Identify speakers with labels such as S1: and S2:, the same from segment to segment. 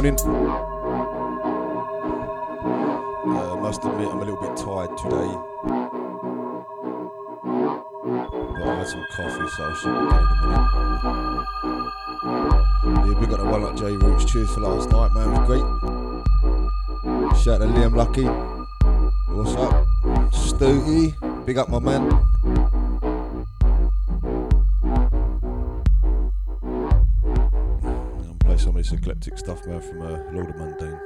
S1: morning. Uh, must admit, I'm a little bit tired today. But I had some coffee, so I should be getting a minute. Yeah, we got a one like J Roots. Cheers for last night, man. It was great. Shout out to Liam Lucky. What's up? Stooty. Big up, my man. Eclectic stuff, man, from uh, Lord of Mundane.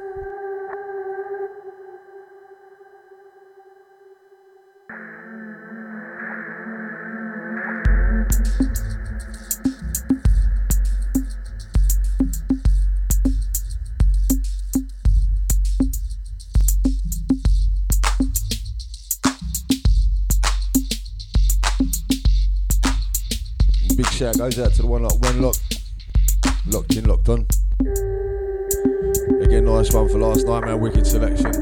S1: Big shout goes out to the one like Wenlock, locked man. Wicked selection.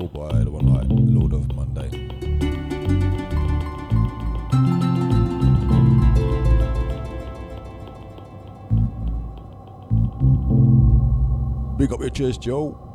S1: Oh boy, the one
S2: like Lord of Monday. Big up your chest, Joe.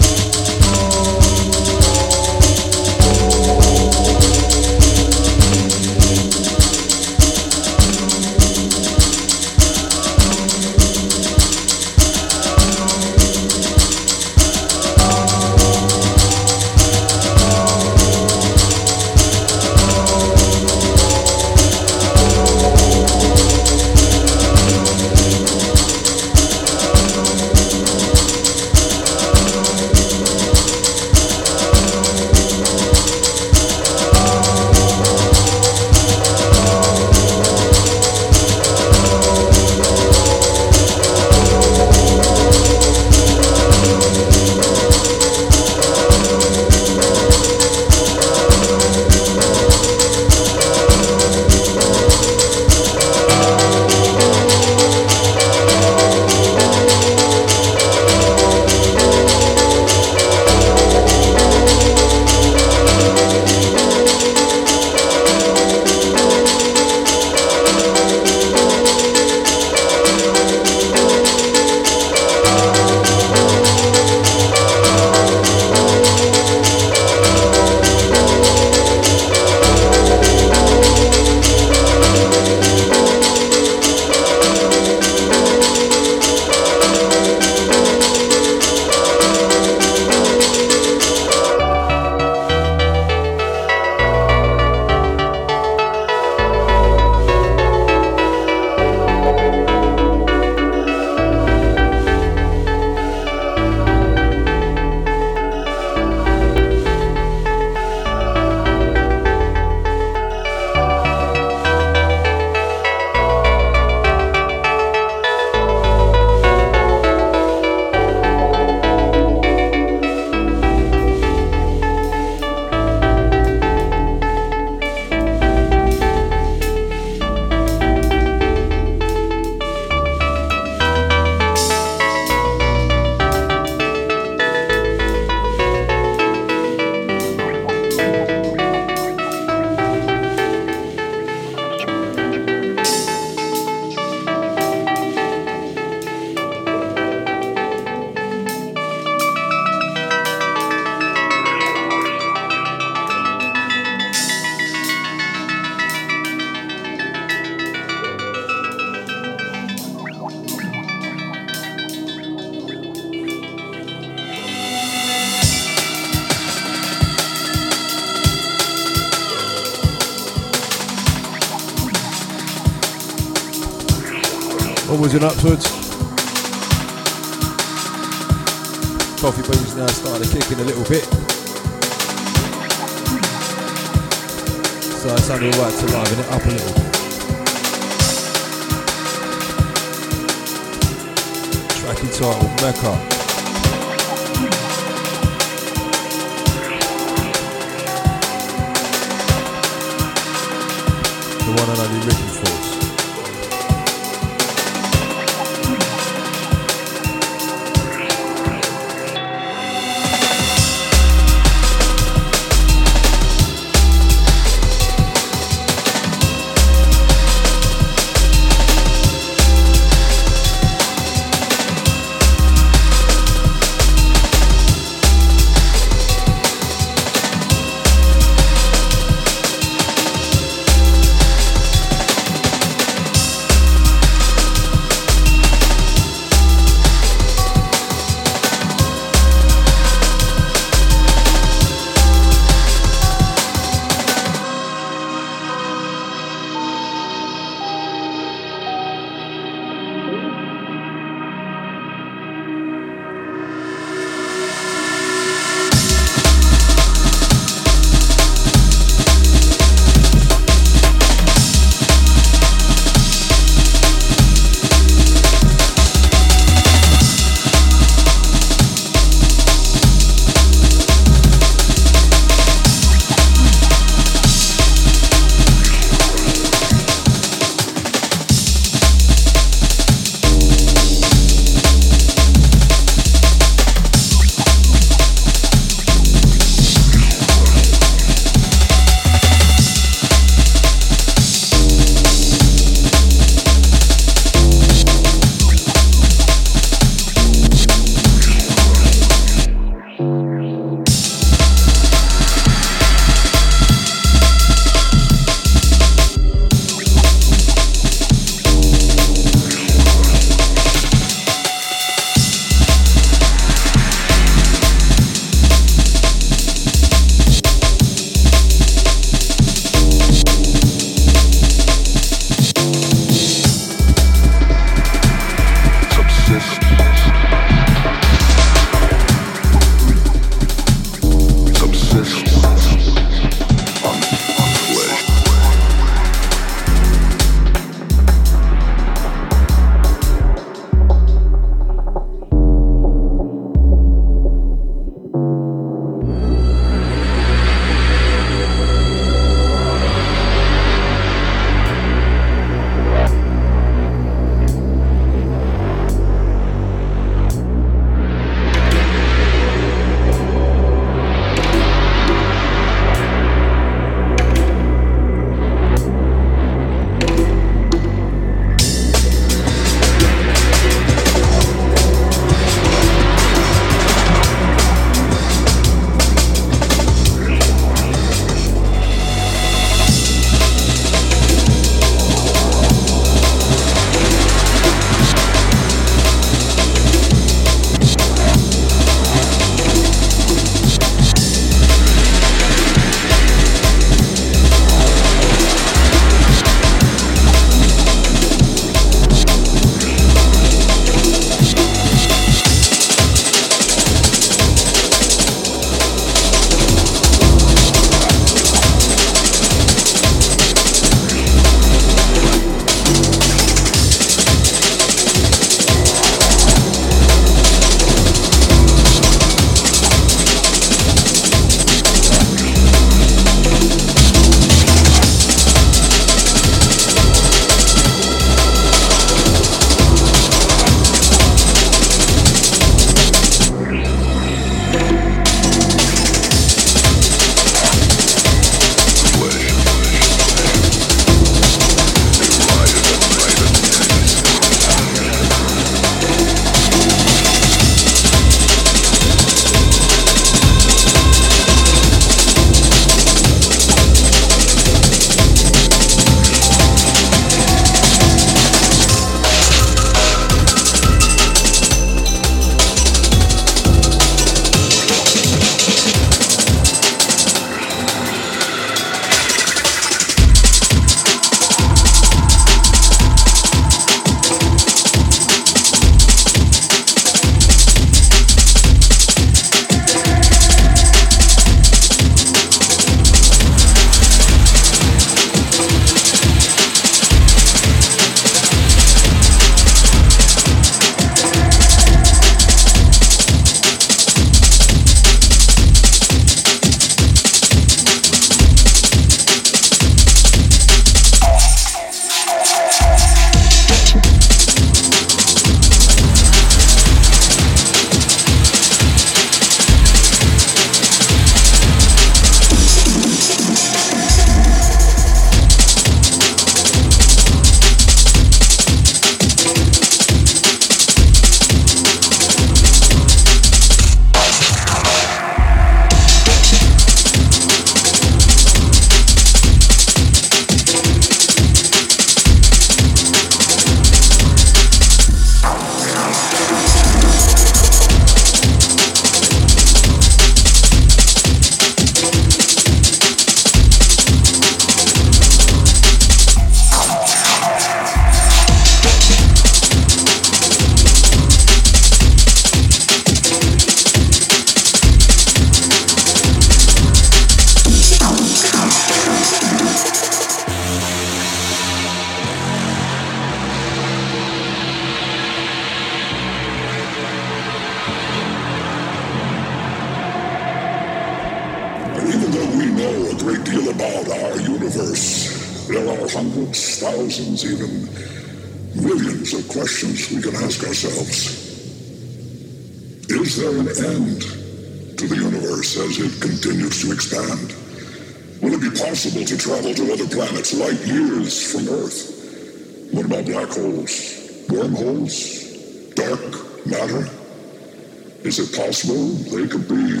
S2: Possible they could be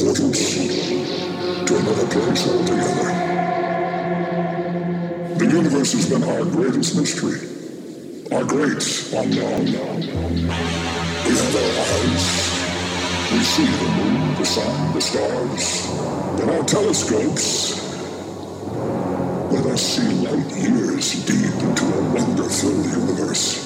S2: portals to another place altogether? The universe has been our greatest mystery, our great unknown. We have our eyes. We see the moon, the sun, the stars. But our telescopes let us see light years deep into a wonder-filled universe.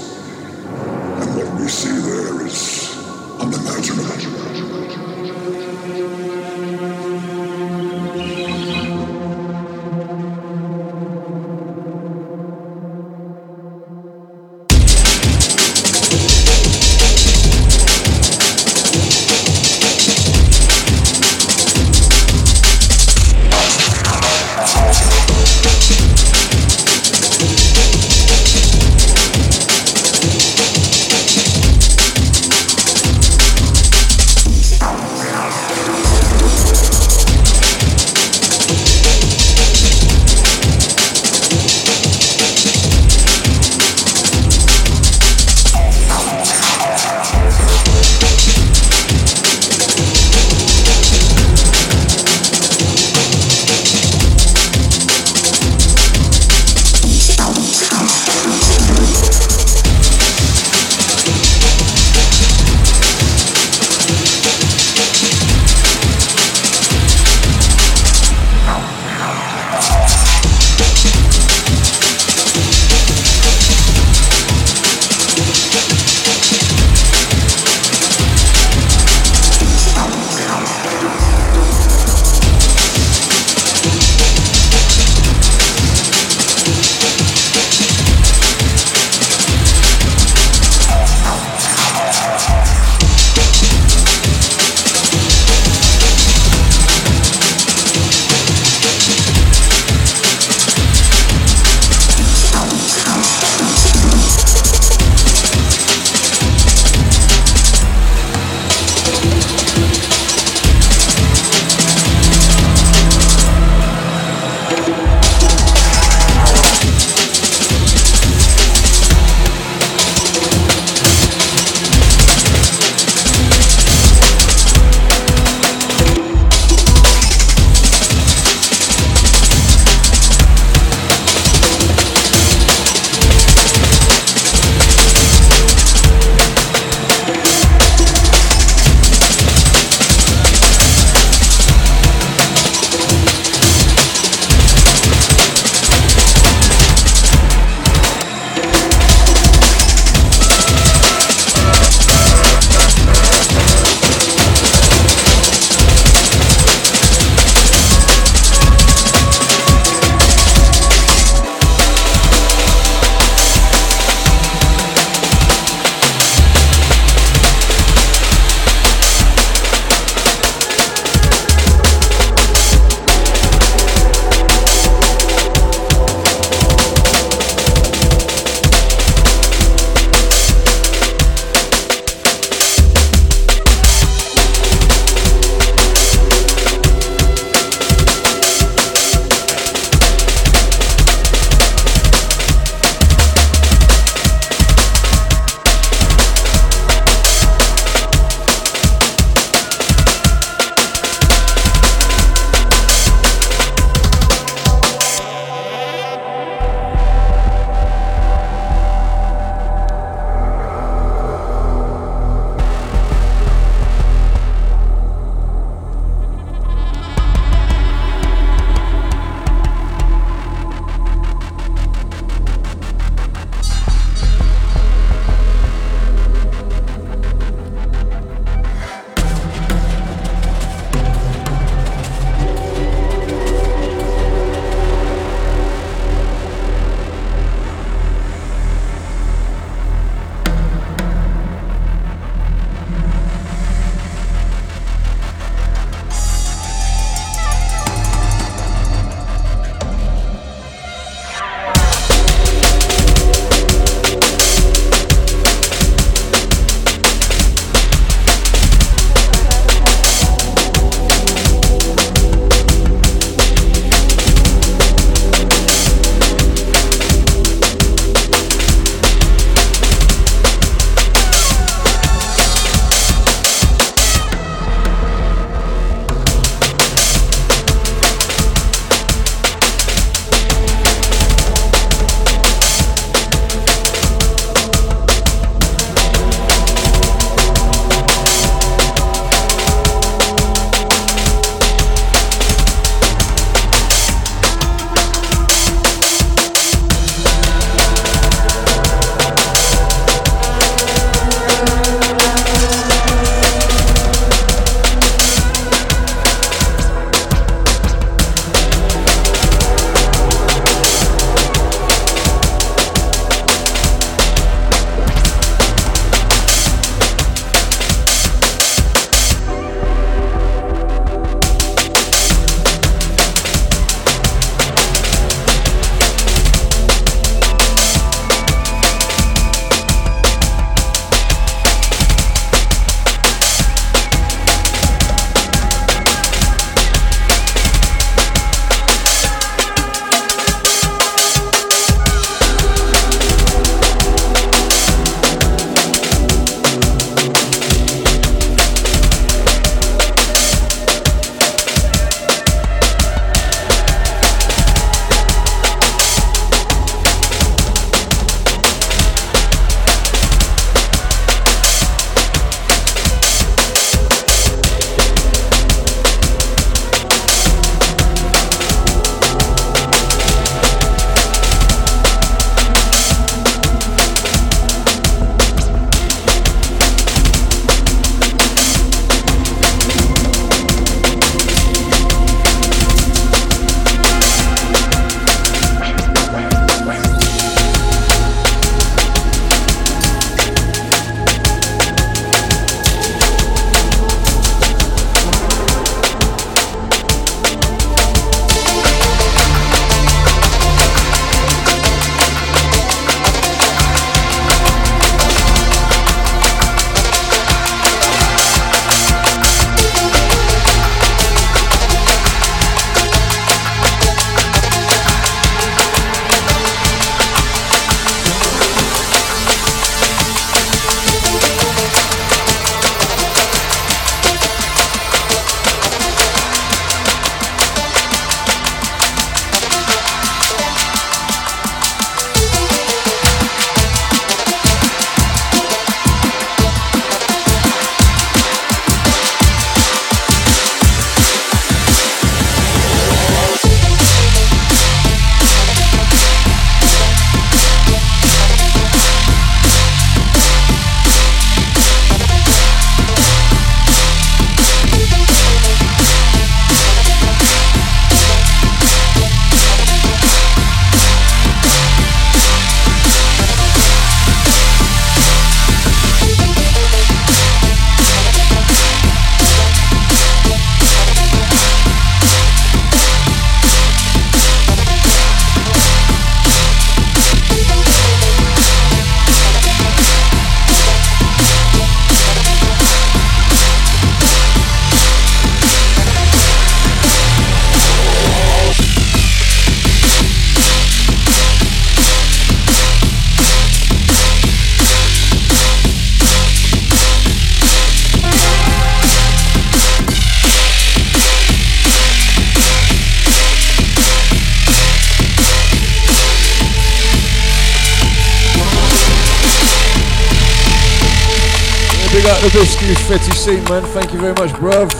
S3: Out the biscuits, Fetty Scene, man. Thank you very much, bruv.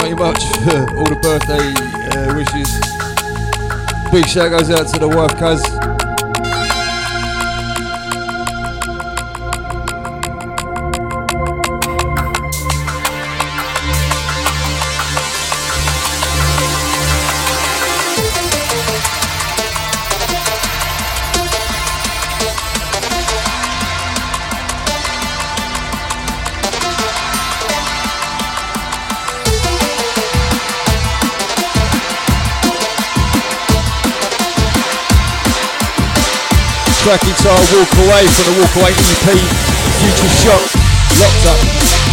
S3: Thank you much for all the birthday uh, wishes. Big shout goes out to the wife, cuz. Track guitar Walk Away from the Walk Away EP Future Shock Locked Up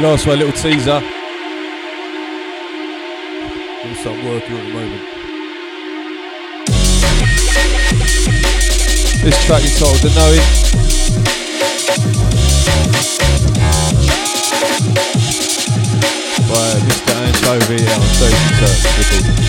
S1: Last one, little teaser. Some working at the moment. This track entitled The Knowing. By Mr. Anchovy on Thursday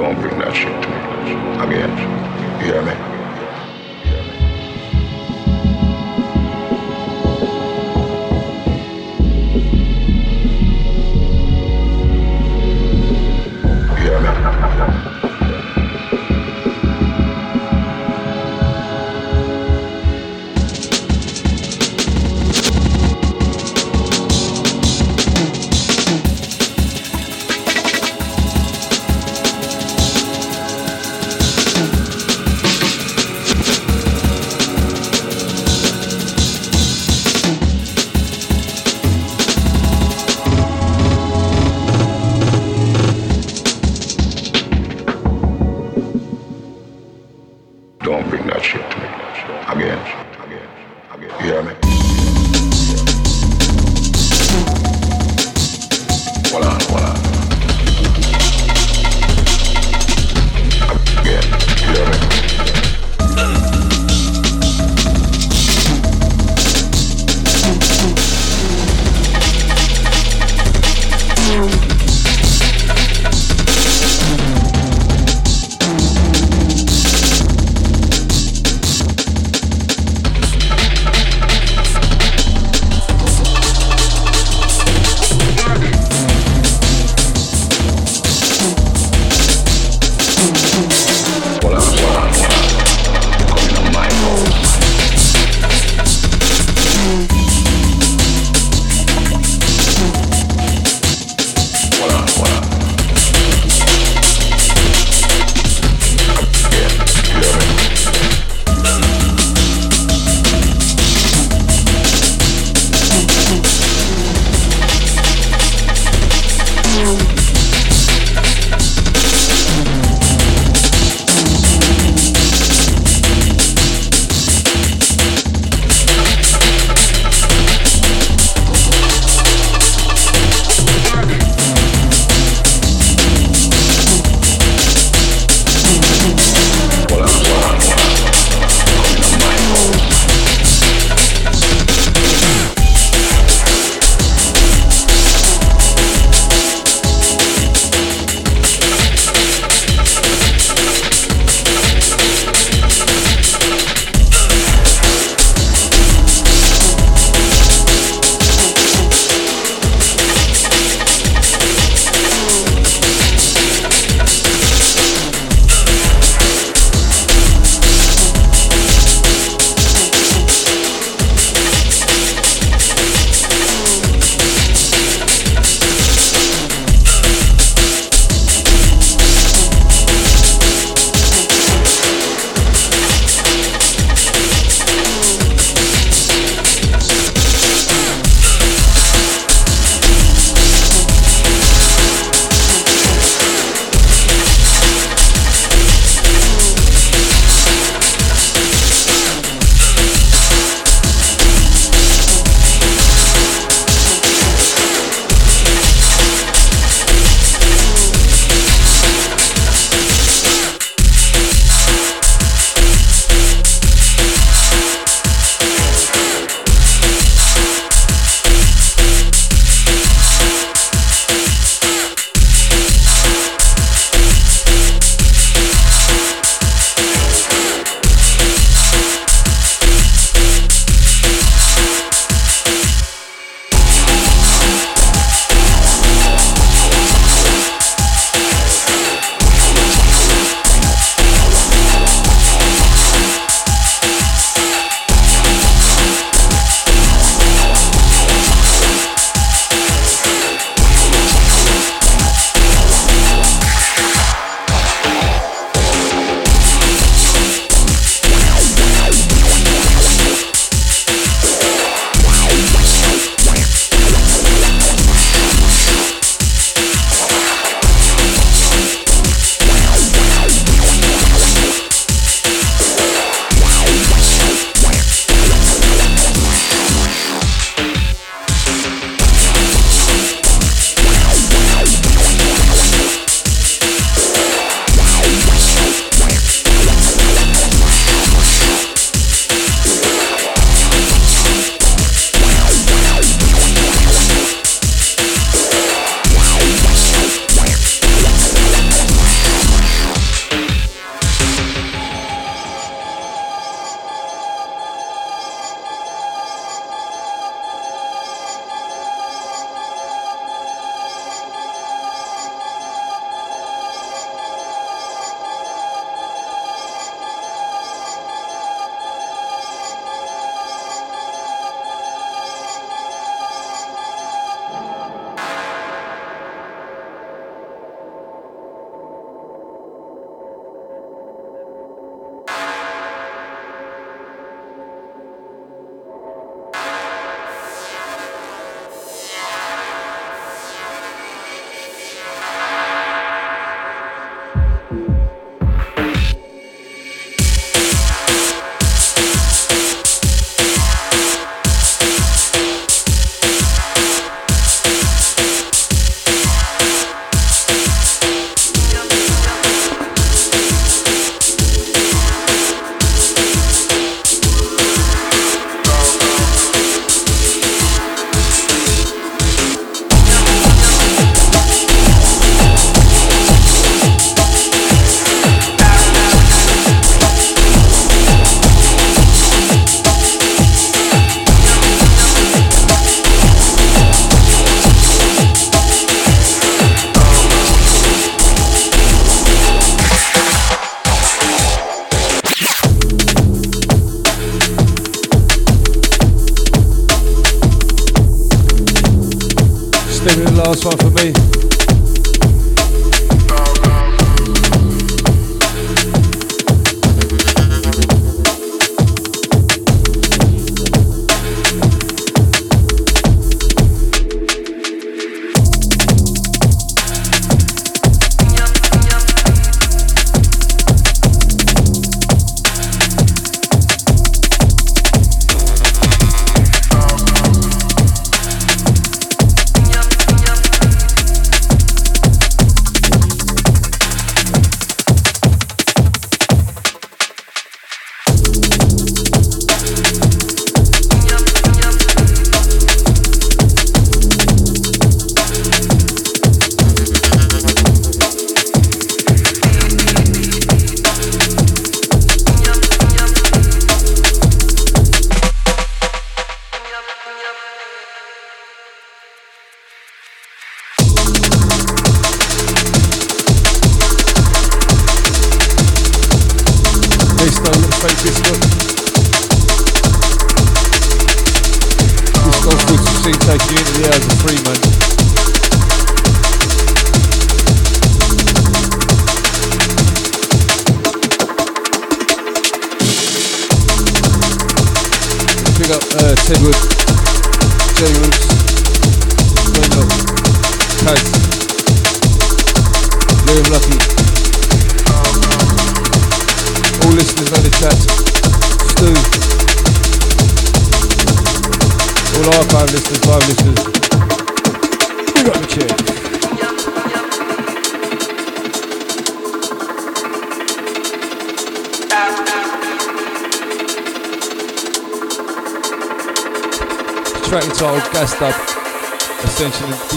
S1: don't bring that shit to me again. You hear me?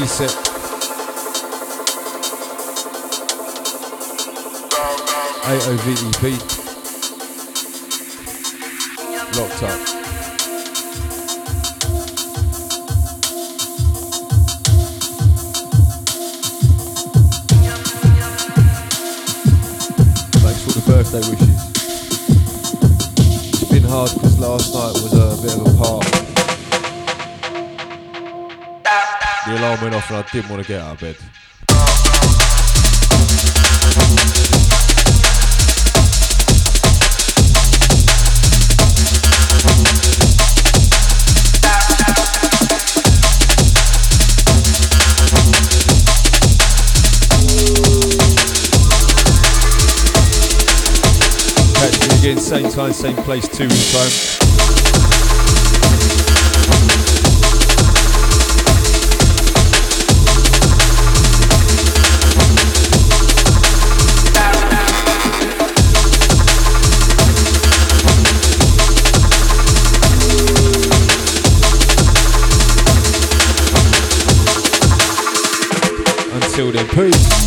S1: Ascension place, two weeks time. Until then, peace.